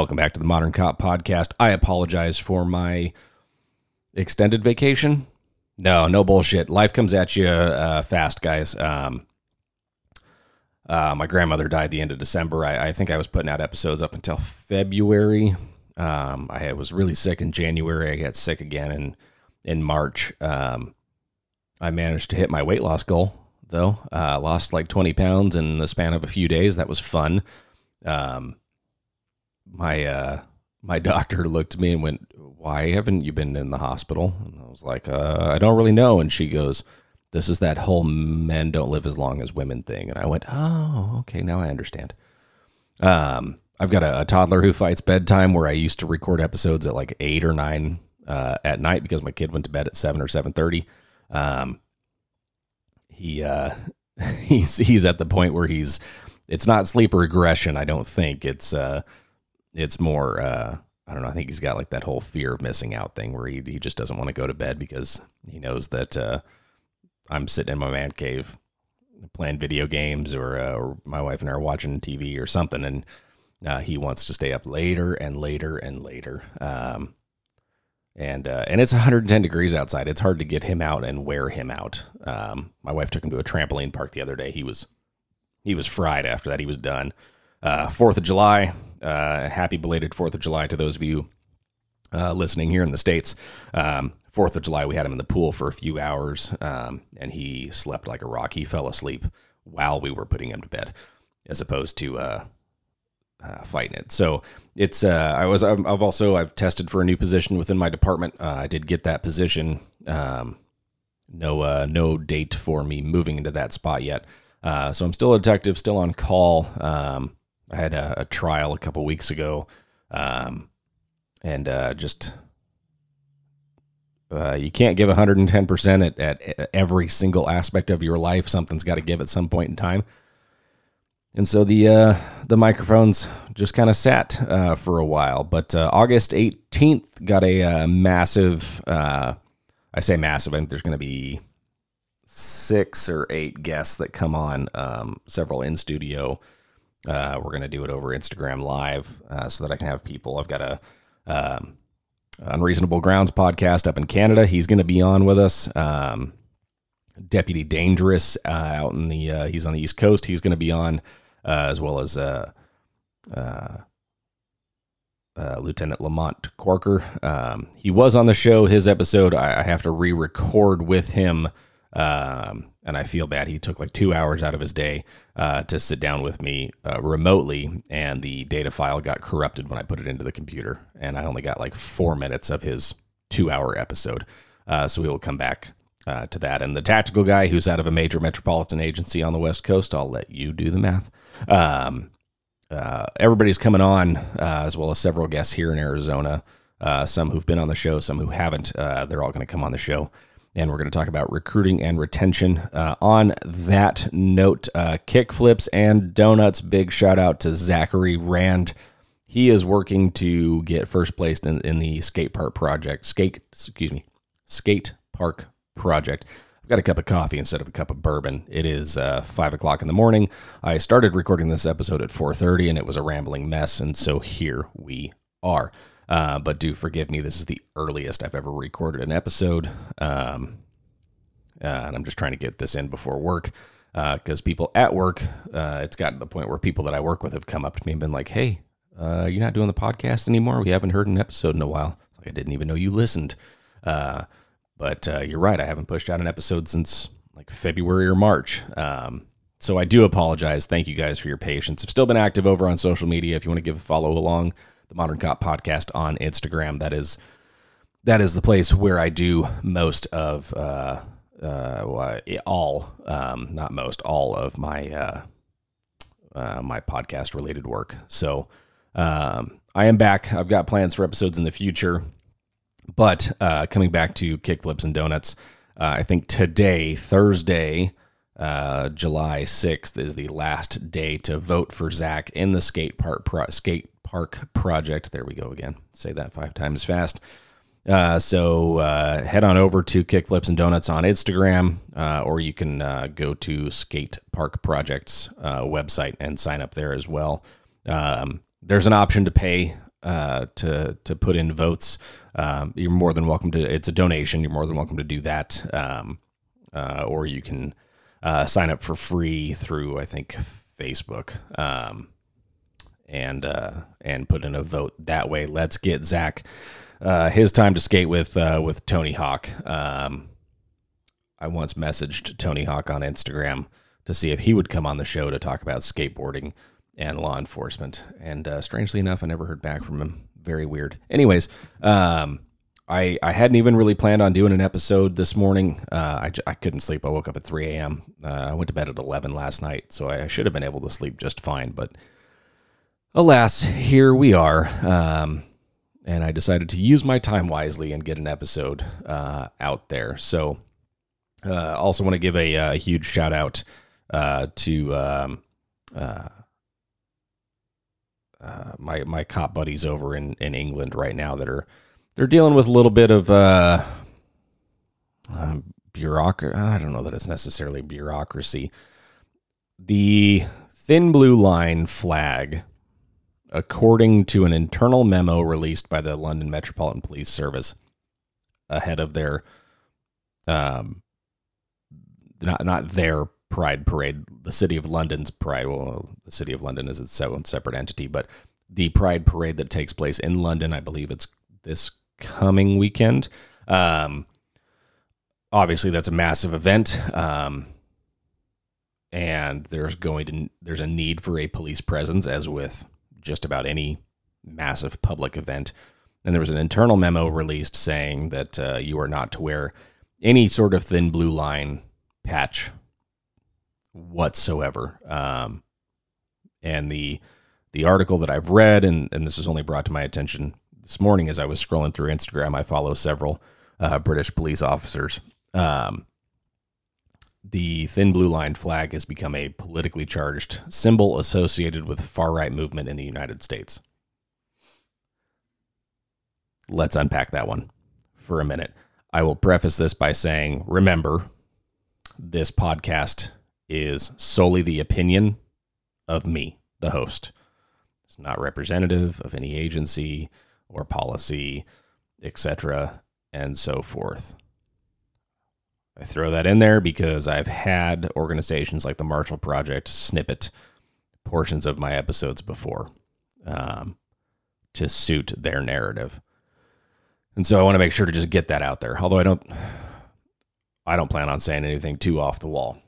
Welcome back to the Modern Cop Podcast. I apologize for my extended vacation. No, no bullshit. Life comes at you uh, fast, guys. Um, uh, my grandmother died the end of December. I, I, think I was putting out episodes up until February. Um, I was really sick in January. I got sick again in in March. Um, I managed to hit my weight loss goal though. Uh, lost like 20 pounds in the span of a few days. That was fun. Um, my uh, my doctor looked at me and went, "Why haven't you been in the hospital?" And I was like, uh, "I don't really know." And she goes, "This is that whole men don't live as long as women thing." And I went, "Oh, okay, now I understand." Um, I've got a, a toddler who fights bedtime where I used to record episodes at like eight or nine uh, at night because my kid went to bed at seven or seven thirty. Um, he uh, he's he's at the point where he's it's not sleep regression. I don't think it's uh, it's more uh, I don't know. I think he's got like that whole fear of missing out thing where he he just doesn't want to go to bed because he knows that uh, I'm sitting in my man cave playing video games or, uh, or my wife and I are watching TV or something and uh, he wants to stay up later and later and later. Um, and uh, and it's 110 degrees outside. It's hard to get him out and wear him out. Um, my wife took him to a trampoline park the other day. He was he was fried after that. He was done. Uh, Fourth of July. Uh, happy belated Fourth of July to those of you uh, listening here in the states. Um, Fourth of July, we had him in the pool for a few hours, um, and he slept like a rock. He fell asleep while we were putting him to bed, as opposed to uh, uh, fighting it. So it's uh, I was I've also I've tested for a new position within my department. Uh, I did get that position. Um, no uh, no date for me moving into that spot yet. Uh, so I'm still a detective, still on call. Um, I had a, a, trial a couple weeks ago, um, and uh, just you can't give 110% at, at every single aspect of your life. Something's got to give at some point in time. And so the uh, the microphones just kind of sat uh, for a while. But uh, August 18th got a uh, massive. Uh, I say massive. I think there's going to be six or eight guests that come on. Um, several in studio. Uh, we're going to do it over Instagram Live so that I can have people. I've got a um, Unreasonable Grounds podcast up in Canada. He's going to be on with us. Um, Deputy Dangerous uh, out in the uh, he's on the East Coast. He's going to be on uh, as well as uh, uh, Lieutenant Lamont Corker. Um, he was on the show. His episode I, I have to re-record with him, um, and I feel bad. He took like two hours out of his day to sit down with me remotely, and the data file got corrupted when I put it into the computer, and I only got like four minutes of his two-hour episode. so we will come back uh, to that. And the tactical guy who's out of a major metropolitan agency on the West Coast, I'll let you do the math. Um, uh, everybody's coming on, uh, as well as several guests here in Arizona. Uh, some who've been on the show, some who haven't. Uh, they're all going to come on the show. And we're going to talk about recruiting and retention. Uh, on that note, kickflips and donuts. Big shout out to Zachary Rand. He is working to get first place in, in the skate park project. Skate, excuse me, skate park project. I've got a cup of coffee instead of a cup of bourbon. It is uh, five o'clock in the morning. I started recording this episode at 4:30, and it was a rambling mess, and so here we are. Uh, but do forgive me. This is the earliest I've ever recorded an episode, um, uh, and I'm just trying to get this in before work because uh, people at work, uh, it's gotten to the point where people that I work with have come up to me and been like, "Hey, uh, you're not doing the podcast anymore. We haven't heard an episode in a while. Like I didn't even know you listened." But uh, you're right. I haven't pushed out an episode since like February or March. Um, so I do apologize. Thank you guys for your patience. I've still been active over on social media. If you want to give a follow along, the Modern Cop Podcast on Instagram. That is that is the place where I do most of uh, uh, all, um, not most, all of my uh, uh, my podcast related work. So um, I am back. I've got plans for episodes in the future. But uh, coming back to kickflips and donuts, uh, I think today, Thursday, uh, July 6th, is the last day to vote for Zach in the skate park pro- skate park project. There we go again. Say that five times fast. Uh, so uh, head on over to Kickflips and Donuts on Instagram, uh, or you can uh, go to Skate Park Projects uh, website and sign up there as well. Um, there's an option to pay uh, to to put in votes. Um, you're more than welcome to. It's a donation. You're more than welcome to do that, um, or you can sign up for free through I think Facebook, um, and uh, and put in a vote that way. Let's get Zach uh, his time to skate with uh, with Tony Hawk. Um, I once messaged Tony Hawk on Instagram to see if he would come on the show to talk about skateboarding and law enforcement. And uh, strangely enough, I never heard back from him. Very weird. Anyways, um, I I hadn't even really planned on doing an episode this morning. Uh, I, I couldn't sleep. I woke up at 3 a.m. Uh, I went to bed at 11 last night, so I should have been able to sleep just fine. But alas, here we are. Um, and I decided to use my time wisely and get an episode uh, out there. So, uh, also want to give a, a, uh, huge shout out uh, to um, uh, uh, my my cop buddies over in, in England right now that are they're dealing with a little bit of um, bureaucracy. I don't know that it's necessarily bureaucracy. The thin blue line flag according to an internal memo released by the London Metropolitan Police Service ahead of their um not not their pride parade the city of london's pride well the city of london is its own separate entity but the pride parade that takes place in london i believe it's this coming weekend. Um obviously that's a massive event um and there's going to there's a need for a police presence as with just about any massive public event. And there was an internal memo released saying that uh, you are not to wear any sort of thin blue line patch whatsoever. Um, and the the article that I've read, and, and this was only brought to my attention this morning as I was scrolling through Instagram. I follow several uh, British police officers. Um, the thin blue line flag has become a politically charged symbol associated with far right movement in the United States. Let's unpack that one for a minute. I will preface this by saying remember, this podcast is solely the opinion of me, the host. It's not representative of any agency or policy, etc., and so forth. I throw that in there because I've had organizations like the Marshall Project snippet portions of my episodes before um, to suit their narrative. And so I want to make sure to just get that out there. Although I don't I don't plan on saying anything too off the wall.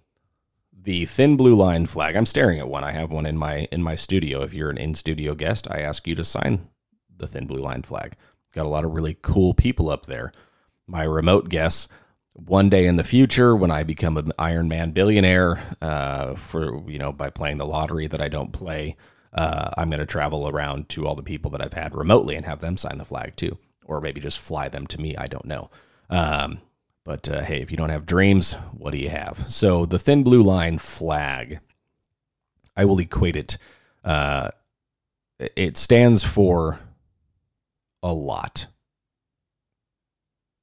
The thin blue line flag. I'm staring at one. I have one in my in my studio. If you're an in-studio guest, I ask you to sign the thin blue line flag. Got a lot of really cool people up there. My remote guests one day in the future when I become an Iron Man billionaire uh, for you know by playing the lottery that I don't play, uh, I'm going to travel around to all the people that I've had remotely and have them sign the flag too, or maybe just fly them to me. I don't know. Um, but uh, hey, if you don't have dreams, what do you have? So the thin blue line flag, I will equate it. Uh, it stands for a lot.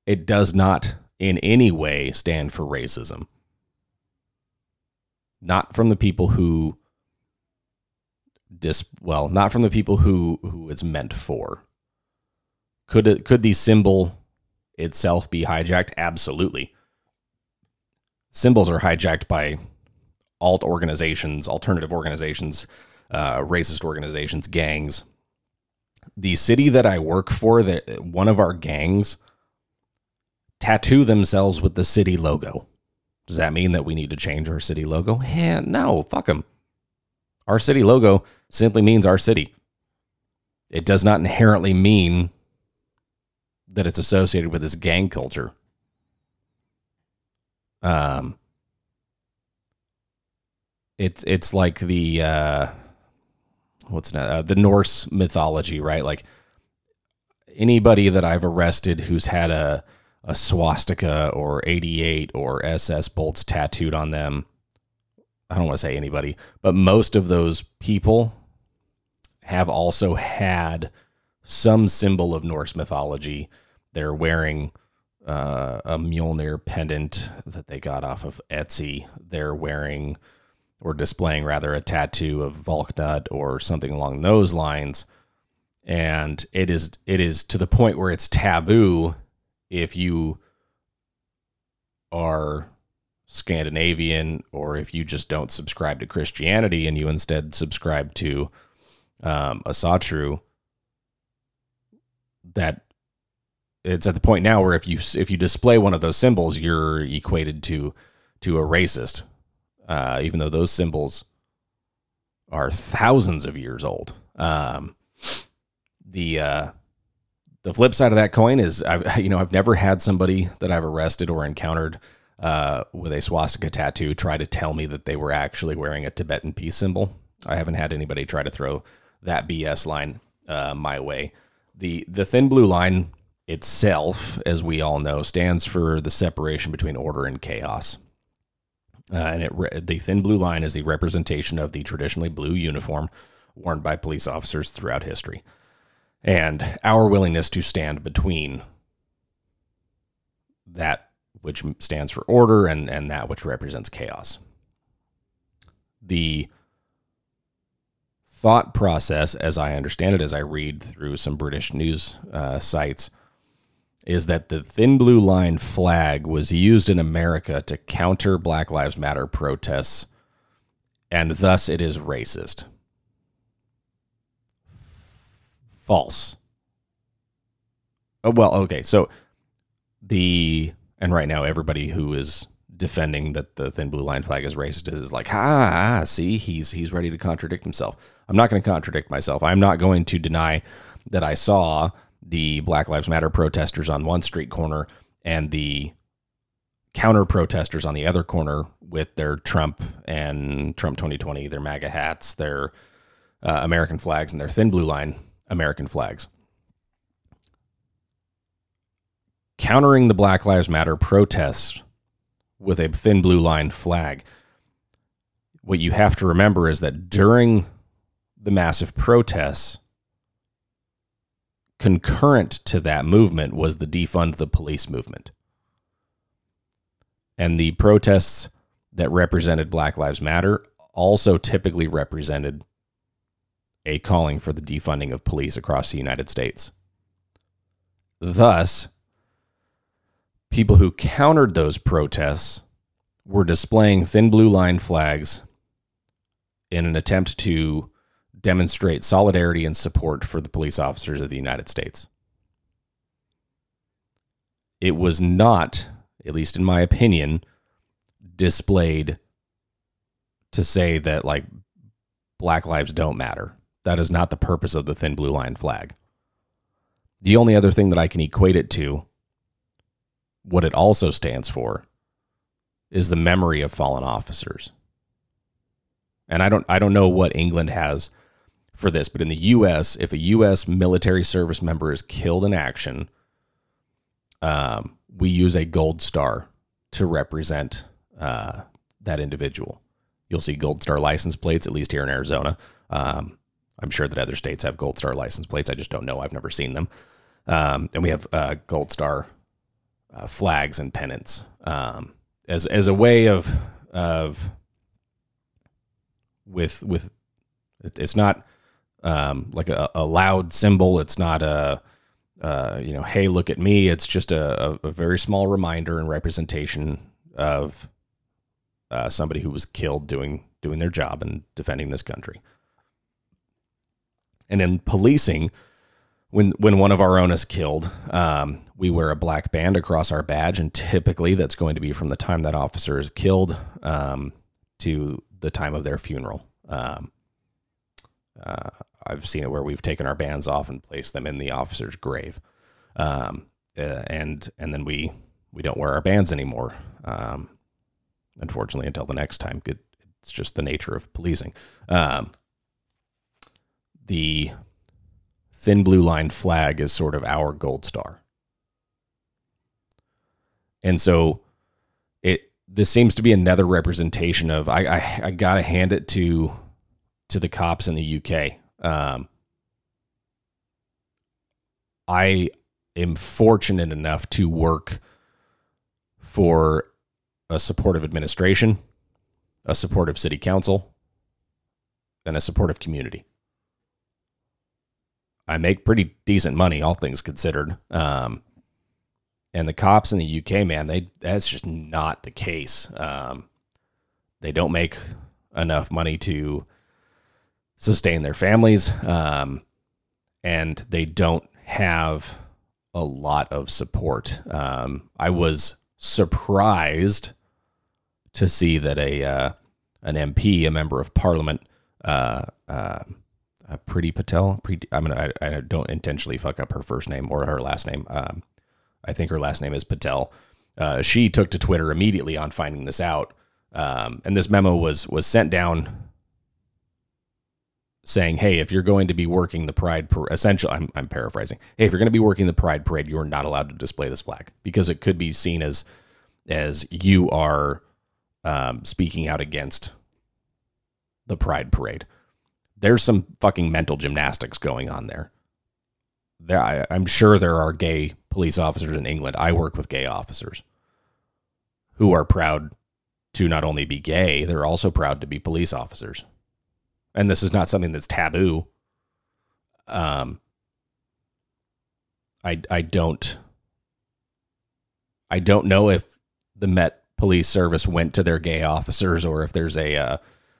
It does not in any way stand for racism. Not from the people who dis well, not from the people who who it's meant for. Could it could the symbol itself be hijacked? Absolutely. Symbols are hijacked by alt organizations, alternative organizations, uh, racist organizations, gangs. The city that I work for, that one of our gangs tattoo themselves with the city logo. Does that mean that we need to change our city logo? Yeah, no, fuck them. Our city logo simply means our city. It does not inherently mean that it's associated with this gang culture. Um, it's it's like the uh, what's that, uh, the Norse mythology, right? Like anybody that I've arrested who's had a a swastika or 88 or SS bolts tattooed on them. I don't want to say anybody, but most of those people have also had some symbol of Norse mythology. They're wearing uh, a Mjolnir pendant that they got off of Etsy. They're wearing or displaying rather a tattoo of Valknut or something along those lines. And it is it is to the point where it's taboo if you are Scandinavian or if you just don't subscribe to Christianity and you instead subscribe to um, Asatru, that it's at the point now where if you if you display one of those symbols, you're equated to to a racist, uh, even though those symbols are thousands of years old. Um, the uh, the flip side of that coin is, I you know I've never had somebody that I've arrested or encountered uh, with a swastika tattoo try to tell me that they were actually wearing a Tibetan peace symbol. I haven't had anybody try to throw that BS line uh, my way. The the thin blue line itself, as we all know, stands for the separation between order and chaos. Uh, and it, the thin blue line is the representation of the traditionally blue uniform worn by police officers throughout history, and our willingness to stand between that which stands for order and, and that which represents chaos. The thought process, as I understand it, as I read through some British news uh, sites, is that the thin blue line flag was used in America to counter Black Lives Matter protests, and thus it is racist. False. Oh, well, okay. So the, and right now, everybody who is defending that the thin blue line flag is racist is, is like, ah, see, he's he's ready to contradict himself. I'm not going to contradict myself. I'm not going to deny that I saw the Black Lives Matter protesters on one street corner and the counter protesters on the other corner with their Trump and Trump 2020, their MAGA hats, their uh, American flags, and their thin blue line American flags. Countering the Black Lives Matter protests with a thin blue line flag. What you have to remember is that during the massive protests, concurrent to that movement was the defund the police movement. And the protests that represented Black Lives Matter also typically represented a calling for the defunding of police across the United States. Thus, people who countered those protests were displaying thin blue line flags in an attempt to demonstrate solidarity and support for the police officers of the United States. It was not, at least in my opinion, displayed to say that like black lives don't matter. That is not the purpose of the thin blue line flag. The only other thing that I can equate it to, what it also stands for, is the memory of fallen officers. And I don't I don't know what England has for this, but in the U.S., if a U.S. military service member is killed in action, um, we use a gold star to represent uh, that individual. You'll see gold star license plates, at least here in Arizona. Um, I'm sure that other states have gold star license plates. I just don't know. I've never seen them. Um, and we have uh, gold star uh, flags and pennants um, as as a way of of with with it's not um, like a, a, loud symbol. It's not a, uh, you know, hey, look at me. It's just a, a very small reminder and representation of uh, somebody who was killed doing doing their job and defending this country. And in policing, when when one of our own is killed, um, we wear a black band across our badge, and typically that's going to be from the time that officer is killed um, to the time of their funeral. Um, uh, I've seen it where we've taken our bands off and placed them in the officer's grave, um, uh, and and then we we don't wear our bands anymore. Um, unfortunately, until the next time. It's just the nature of policing. Um, the thin blue line flag is sort of our gold star, and so it this seems to be another representation of I I, I gotta hand it to to the cops in the UK. Um, I am fortunate enough to work for a supportive administration a supportive city council, and a supportive community. I make pretty decent money, all things considered. Um, and the cops in the UK, man, they that's just not the case. Um, they don't make enough money to sustain their families, um, and they don't have a lot of support. Um, I was surprised to see that a uh, an MP, a member of Parliament, uh, uh, Priti Patel. Priti, I'm gonna. I, I, don't intentionally fuck up her first name or her last name. Um, I think her last name is Patel. Uh, she took to Twitter immediately on finding this out, um, and this memo was was sent down saying, "Hey, if you're going to be working the Pride, par- essentially, I'm, I'm paraphrasing. Hey, if you're going to be working the Pride parade, you are not allowed to display this flag because it could be seen as as you are um, speaking out against the Pride parade. There's some fucking mental gymnastics going on there. There, I, I'm sure there are gay police officers in England. I work with gay officers who are proud to not only be gay, they're also proud to be police officers. And this is not something that's taboo. Um, I I don't I don't know if the Met Police Service went to their gay officers or if there's a uh,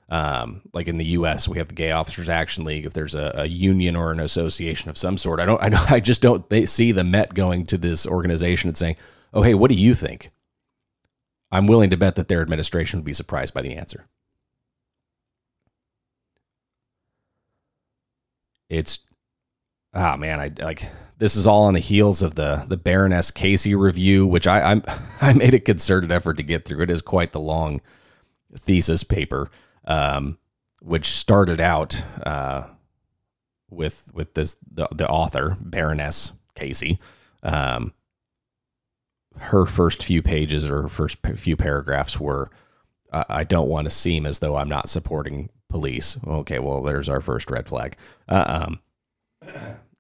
um, like in the U.S. we have the Gay Officers Action League. If there's a, a union or an association of some sort, I don't I, don't, I just don't see the Met going to this organization and saying, "Oh, hey, what do you think?" I'm willing to bet that their administration would be surprised by the answer. It's ah man, I like this is all on the heels of the the Baroness Casey review, which I I'm, I made a concerted effort to get through. It is quite the long thesis paper, um, which started out uh, with with this the, the author Baroness Casey. Um, her first few pages or her first few paragraphs were I don't want to seem as though I'm not supporting police. Okay, well, there's our first red flag. Uh, um,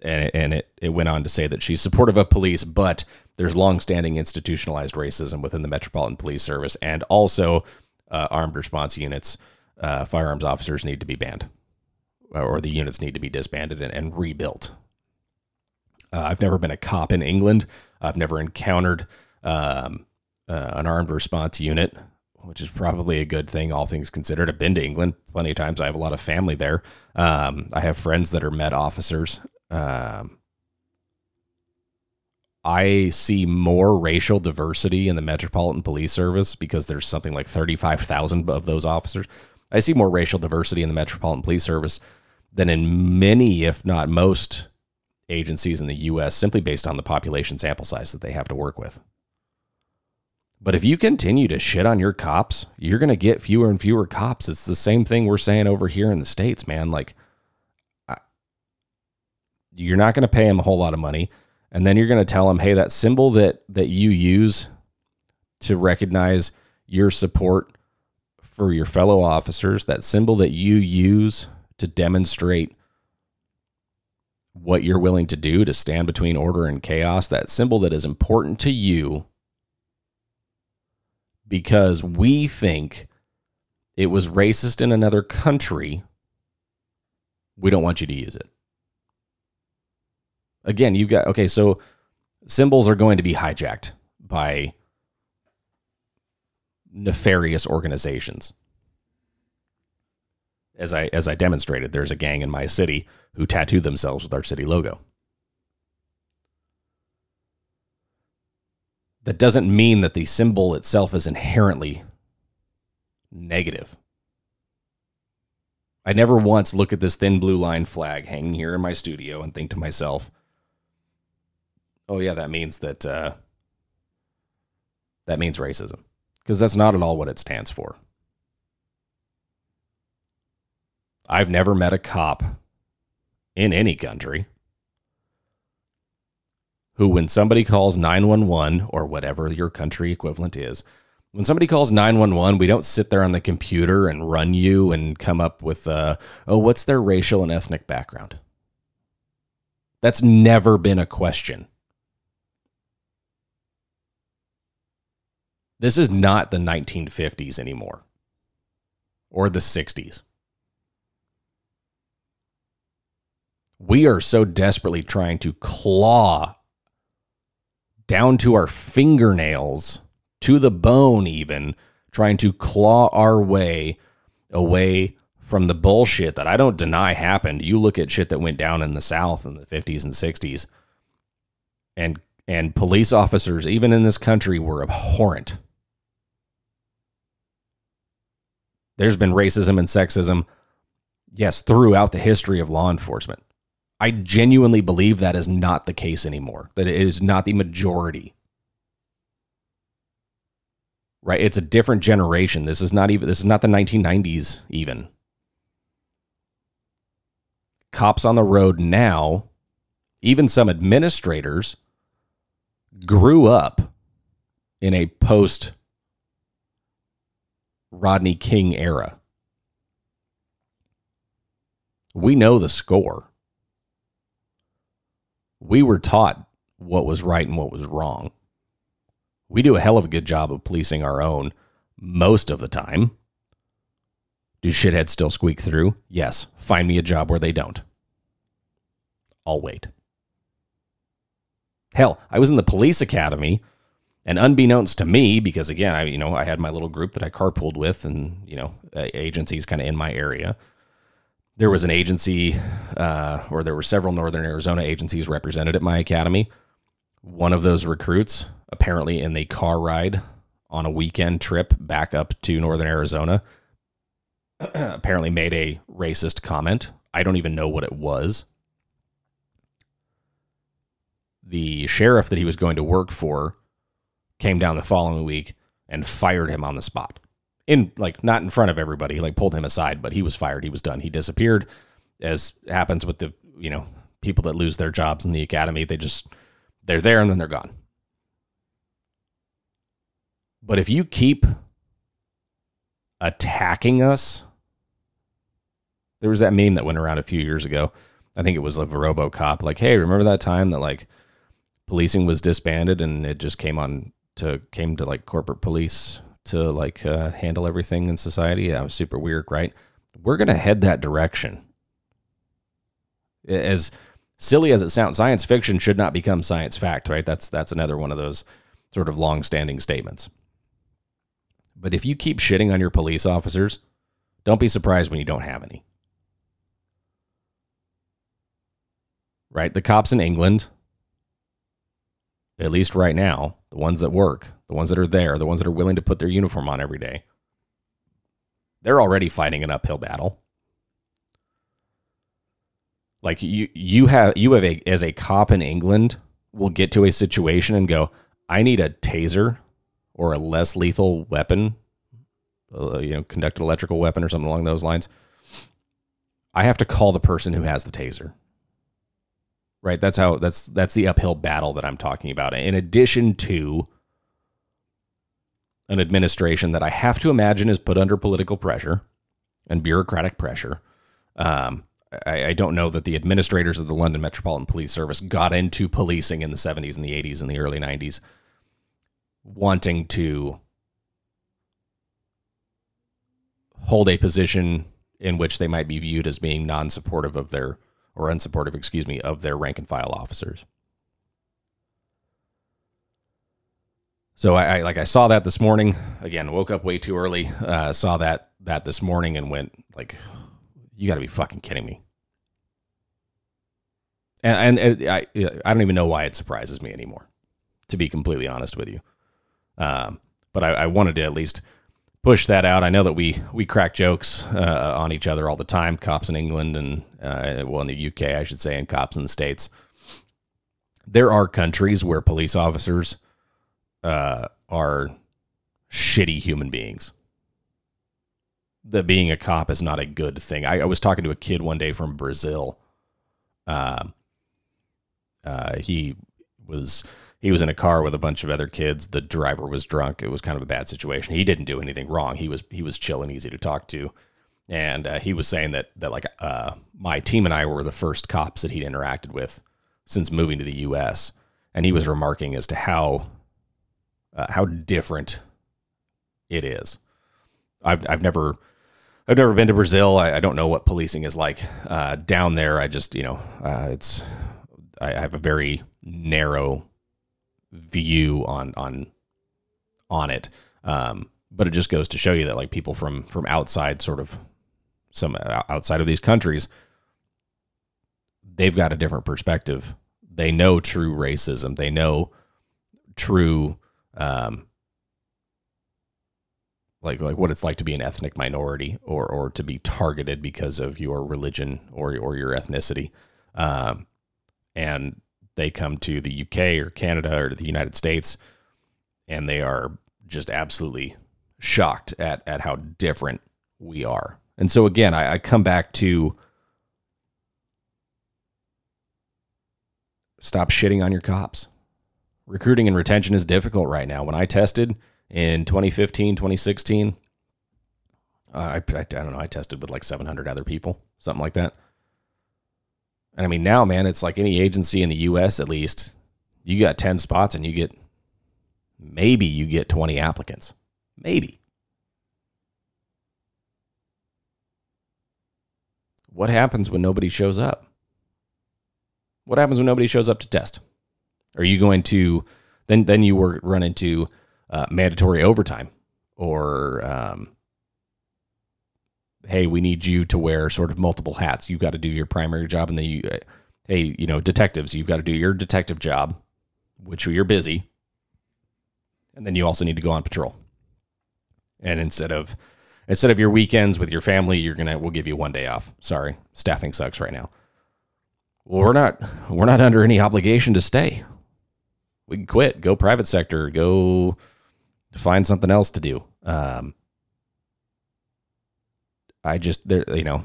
and it, and it, it went on to say that she's supportive of police, but there's longstanding institutionalized racism within the Metropolitan Police Service, and also uh, armed response units, uh, firearms officers need to be banned, or the units need to be disbanded and, and rebuilt. Uh, I've never been a cop in England. I've never encountered um, uh, an armed response unit, which is probably a good thing, all things considered. I've been to England plenty of times. I have a lot of family there. Um, I have friends that are Met officers. Um, I see more racial diversity in the Metropolitan Police Service because there's something like 35,000 of those officers. I see more racial diversity in the Metropolitan Police Service than in many, if not most, agencies in the U.S. simply based on the population sample size that they have to work with. But if you continue to shit on your cops, you're going to get fewer and fewer cops. It's the same thing we're saying over here in the States, man. Like, you're not going to pay them a whole lot of money. And then you're going to tell them, hey, that symbol that, that you use to recognize your support for your fellow officers, that symbol that you use to demonstrate what you're willing to do to stand between order and chaos, that symbol that is important to you because we think it was racist in another country, we don't want you to use it. Again, you've got, okay, so symbols are going to be hijacked by nefarious organizations. As I as I demonstrated, there's a gang in my city who tattooed themselves with our city logo. that doesn't mean that the symbol itself is inherently negative. I never once look at this thin blue line flag hanging here in my studio and think to myself, "Oh yeah, that means that uh, that means racism," because that's not at all what it stands for. I've never met a cop in any country who, when somebody calls 911 or whatever your country equivalent is, when somebody calls 911, we don't sit there on the computer and run you and come up with, uh, oh, what's their racial and ethnic background? That's never been a question. This is not the 1950s anymore. or the 60s. We are so desperately trying to claw down to our fingernails, to the bone, even trying to claw our way away from the bullshit that I don't deny happened. You look at shit that went down in the South in the 50s and 60s, and and police officers, even in this country, were abhorrent. There's been racism and sexism, yes, throughout the history of law enforcement. I genuinely believe that is not the case anymore, that it is not the majority. Right? It's a different generation. This is not even this is not the 1990s even. Cops on the road now, even some administrators grew up in a post Rodney King era. We know the score we were taught what was right and what was wrong. We do a hell of a good job of policing our own most of the time. Do shitheads still squeak through? Yes. Find me a job where they don't. I'll wait. Hell, I was in the police academy, and unbeknownst to me, because again, I you know I had my little group that I carpooled with, and you know agencies kind of in my area there was an agency, uh, or there were several Northern Arizona agencies represented at my academy. One of those recruits, apparently in the car ride on a weekend trip back up to Northern Arizona, apparently made a racist comment. I don't even know what it was. The sheriff that he was going to work for came down the following week and fired him on the spot in like not in front of everybody, like pulled him aside, but he was fired. He was done. He disappeared, as happens with the you know people that lose their jobs in the academy. They just they're there and then they're gone. But if you keep attacking us, there was that meme that went around a few years ago. I think it was like a RoboCop, like, "Hey, remember that time that like policing was disbanded and it just came on to came to like corporate police to like uh, handle everything in society. That was super weird, right? We're to head that direction. As silly as it sounds, science fiction should not become science fact, right? That's that's another one of those sort of long-standing statements. But if you keep shitting on your police officers, don't be surprised when you don't have any. Right? The cops in England, at least right now, the ones that work, the ones that are there, the ones that are willing to put their uniform on every day, they're already fighting an uphill battle. Like you, you have you have a as a cop in England will get to a situation and go, I need a taser or a less lethal weapon, uh, you know, conducted electrical weapon or something along those lines. I have to call the person who has the taser right? That's how that's that's the uphill battle that I'm talking about. In addition to an administration that I have to imagine is put under political pressure and bureaucratic pressure. Um, I, I, don't know that the administrators of the London Metropolitan Police Service got into policing in the 70s and the 80s and the early 90s, wanting to hold a position in which they might be viewed as being non supportive of their or unsupportive, excuse me, of their rank and file officers. So I, I, like I saw that this morning. Again, woke up way too early. Uh, saw that that this morning and went like, "You got to be fucking kidding me." And, and I I don't even know why it surprises me anymore, to be completely honest with you. Um, but I, I wanted to at least push that out. I know that we we crack jokes uh, on each other all the time. Cops in England and uh, well in the UK, I should say, and cops in the states. There are countries where police officers uh, are shitty human beings. That being a cop is not a good thing. I, I was talking to a kid one day from Brazil. Um, uh, he was he was in a car with a bunch of other kids. The driver was drunk. It was kind of a bad situation. He didn't do anything wrong. He was he was chill and easy to talk to, and uh, he was saying that that like uh, my team and I were the first cops that he'd interacted with since moving to the U.S. And he was remarking as to how uh, how different it is. I've I've never I've never been to Brazil. I, I don't know what policing is like uh, down there. I just, you know, uh, it's I, I have a very narrow view on on on it. Um, but it just goes to show you that like people from from outside, sort of some outside of these countries, they've got a different perspective. They know true racism. They know true um, like like what it's like to be an ethnic minority or or to be targeted because of your religion or or your ethnicity, um, and they come to the UK or Canada or the United States, and they are just absolutely shocked at at how different we are. And so again, I, I come back to stop shitting on your cops. Recruiting and retention is difficult right now. When I tested in 2015, 2016. Uh, I, I, I don't know. I tested with like 700 other people, something like that. And I mean, now, man, it's like any agency in the U.S. at least. You got 10 spots and you get maybe you get 20 applicants. Maybe. What happens when nobody shows up? What happens when nobody shows up to test? Are you going to then then you were run into uh, mandatory overtime or um, hey we need you to wear sort of multiple hats. You've got to do your primary job and then you uh, hey you know detectives you've got to do your detective job which you're busy. And then you also need to go on patrol. And instead of instead of your weekends with your family you're gonna we'll give you one day off. Sorry staffing sucks right now. Well we're not we're not under any obligation to stay. We can quit go private sector go find something else to do. Um, I just there, you know,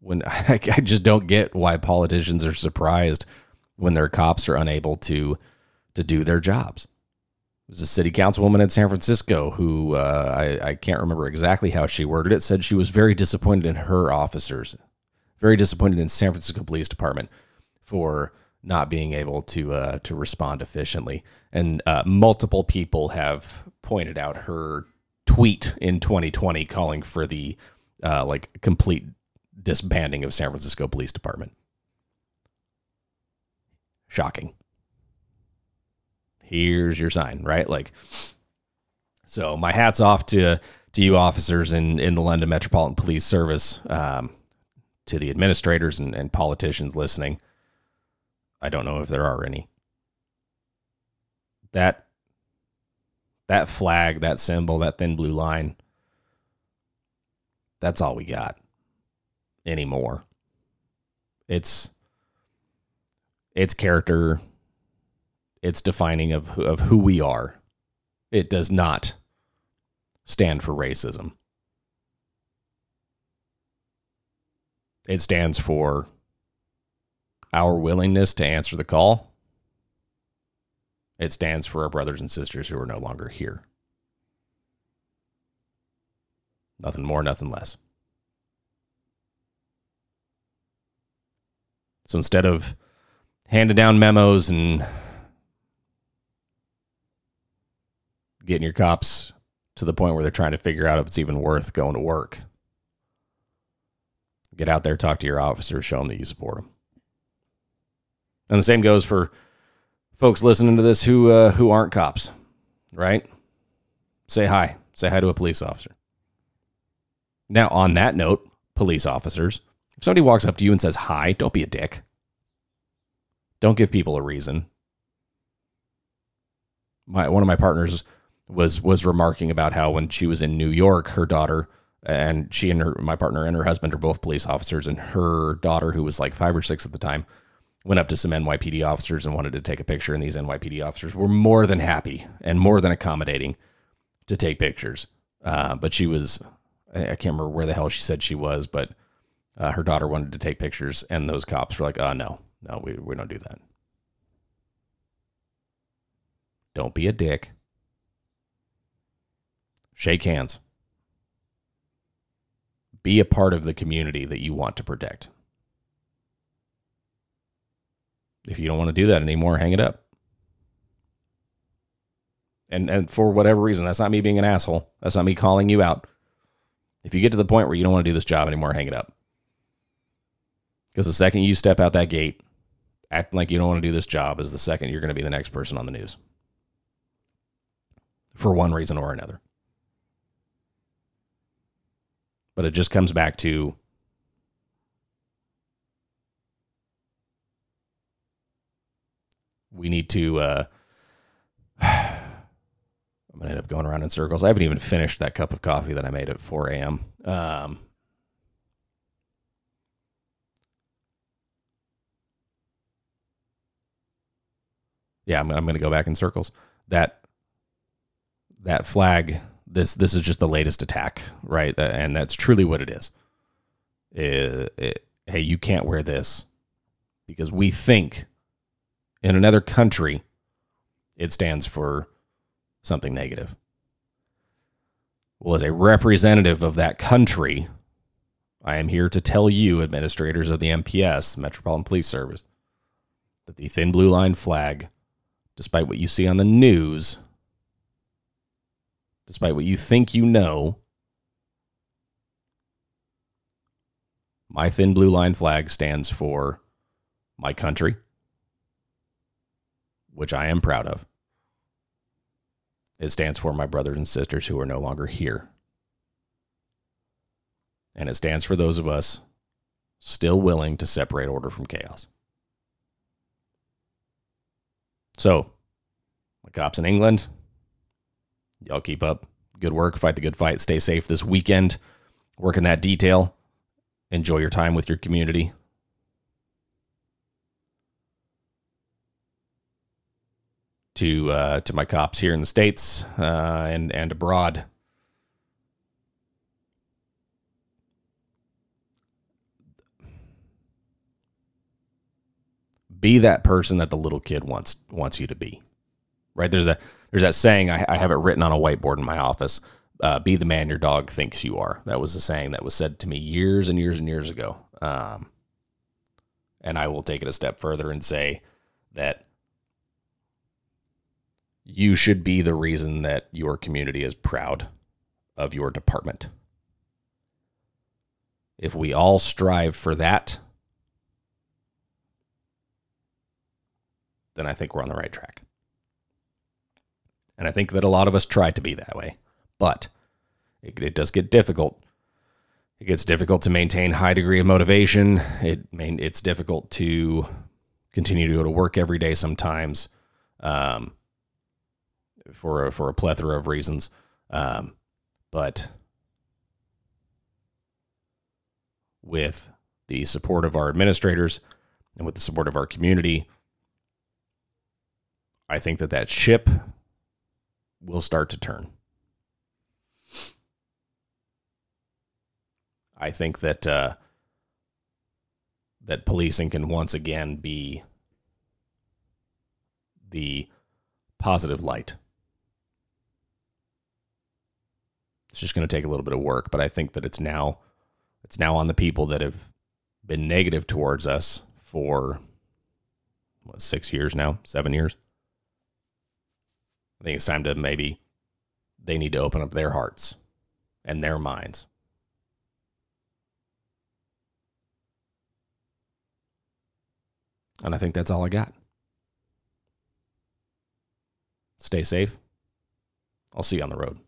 when I, I just don't get why politicians are surprised when their cops are unable to to do their jobs. It was a city councilwoman in San Francisco who uh, I, I can't remember exactly how she worded it. Said she was very disappointed in her officers, very disappointed in San Francisco Police Department for not being able to uh, to respond efficiently. And uh, multiple people have pointed out her tweet in 2020 calling for the uh, like complete disbanding of San Francisco Police Department. Shocking. Here's your sign, right? Like, so my hats off to to you officers in in the London Metropolitan Police Service, um, to the administrators and, and politicians listening. I don't know if there are any. That that flag, that symbol, that thin blue line, that's all we got anymore. It's it's character, it's defining of of who we are. It does not stand for racism. It stands for our willingness to answer the call. It stands for our brothers and sisters who are no longer here. Nothing more, nothing less. So instead of handing down memos and getting your cops to the point where they're trying to figure out if it's even worth going to work, get out there, talk to your officers, show them that you support them. And the same goes for folks listening to this who uh, who aren't cops, right? Say hi. Say hi to a police officer. Now, on that note, police officers, if somebody walks up to you and says hi, don't be a dick. Don't give people a reason. My one of my partners was was remarking about how when she was in New York, her daughter and she and her my partner and her husband are both police officers, and her daughter, who was like five or six at the time, went up to some NYPD officers and wanted to take a picture, and these NYPD officers were more than happy and more than accommodating to take pictures. Uh, but she was, I can't remember where the hell she said she was, but uh, her daughter wanted to take pictures, and those cops were like, "Oh no, no, we we don't do that. Don't be a dick. Shake hands. Be a part of the community that you want to protect." If you don't want to do that anymore, hang it up. And and for whatever reason, that's not me being an asshole. That's not me calling you out. If you get to the point where you don't want to do this job anymore, hang it up. Because the second you step out that gate, acting like you don't want to do this job is the second you're going to be the next person on the news. For one reason or another. But it just comes back to we need to uh, I'm gonna end up going around in circles. I haven't even finished that cup of coffee that I made at 4 a.m. Um, yeah, I'm, I'm to go back in circles. That that flag. This this is just the latest attack, right? And that's truly what it is. It, it, hey, you can't wear this because we think in another country it stands for something negative. Well, as a representative of that country, I am here to tell you, administrators of the MPS, Metropolitan Police Service, that the thin blue line flag, despite what you see on the news, despite what you think you know, my thin blue line flag stands for my country, which I am proud of. It stands for my brothers and sisters who are no longer here. And it stands for those of us still willing to separate order from chaos. So, my cops in England, y'all keep up. Good work. Fight the good fight. Stay safe this weekend. Work in that detail. Enjoy your time with your community. To uh, to my cops here in the states uh, and and abroad. Be that person that the little kid wants wants you to be, right? There's that there's that saying I, I have it written on a whiteboard in my office. Uh, be the man your dog thinks you are. That was a saying that was said to me years and years and years ago. Um, and I will take it a step further and say that you should be the reason that your community is proud of your department. If we all strive for that, then I think we're on the right track. And I think that a lot of us try to be that way, but it, it does get difficult. It gets difficult to maintain high degree of motivation. It it's difficult to continue to go to work every day sometimes. Um, for a, for a plethora of reasons. Um, but with the support of our administrators and with the support of our community, I think that that ship will start to turn. I think that uh, that policing can once again be the positive light It's just going to take a little bit of work, but I think that it's now it's now on the people that have been negative towards us for what, 6 years now, 7 years. I think it's time to maybe they need to open up their hearts and their minds. And I think that's all I got. Stay safe. I'll see you on the road.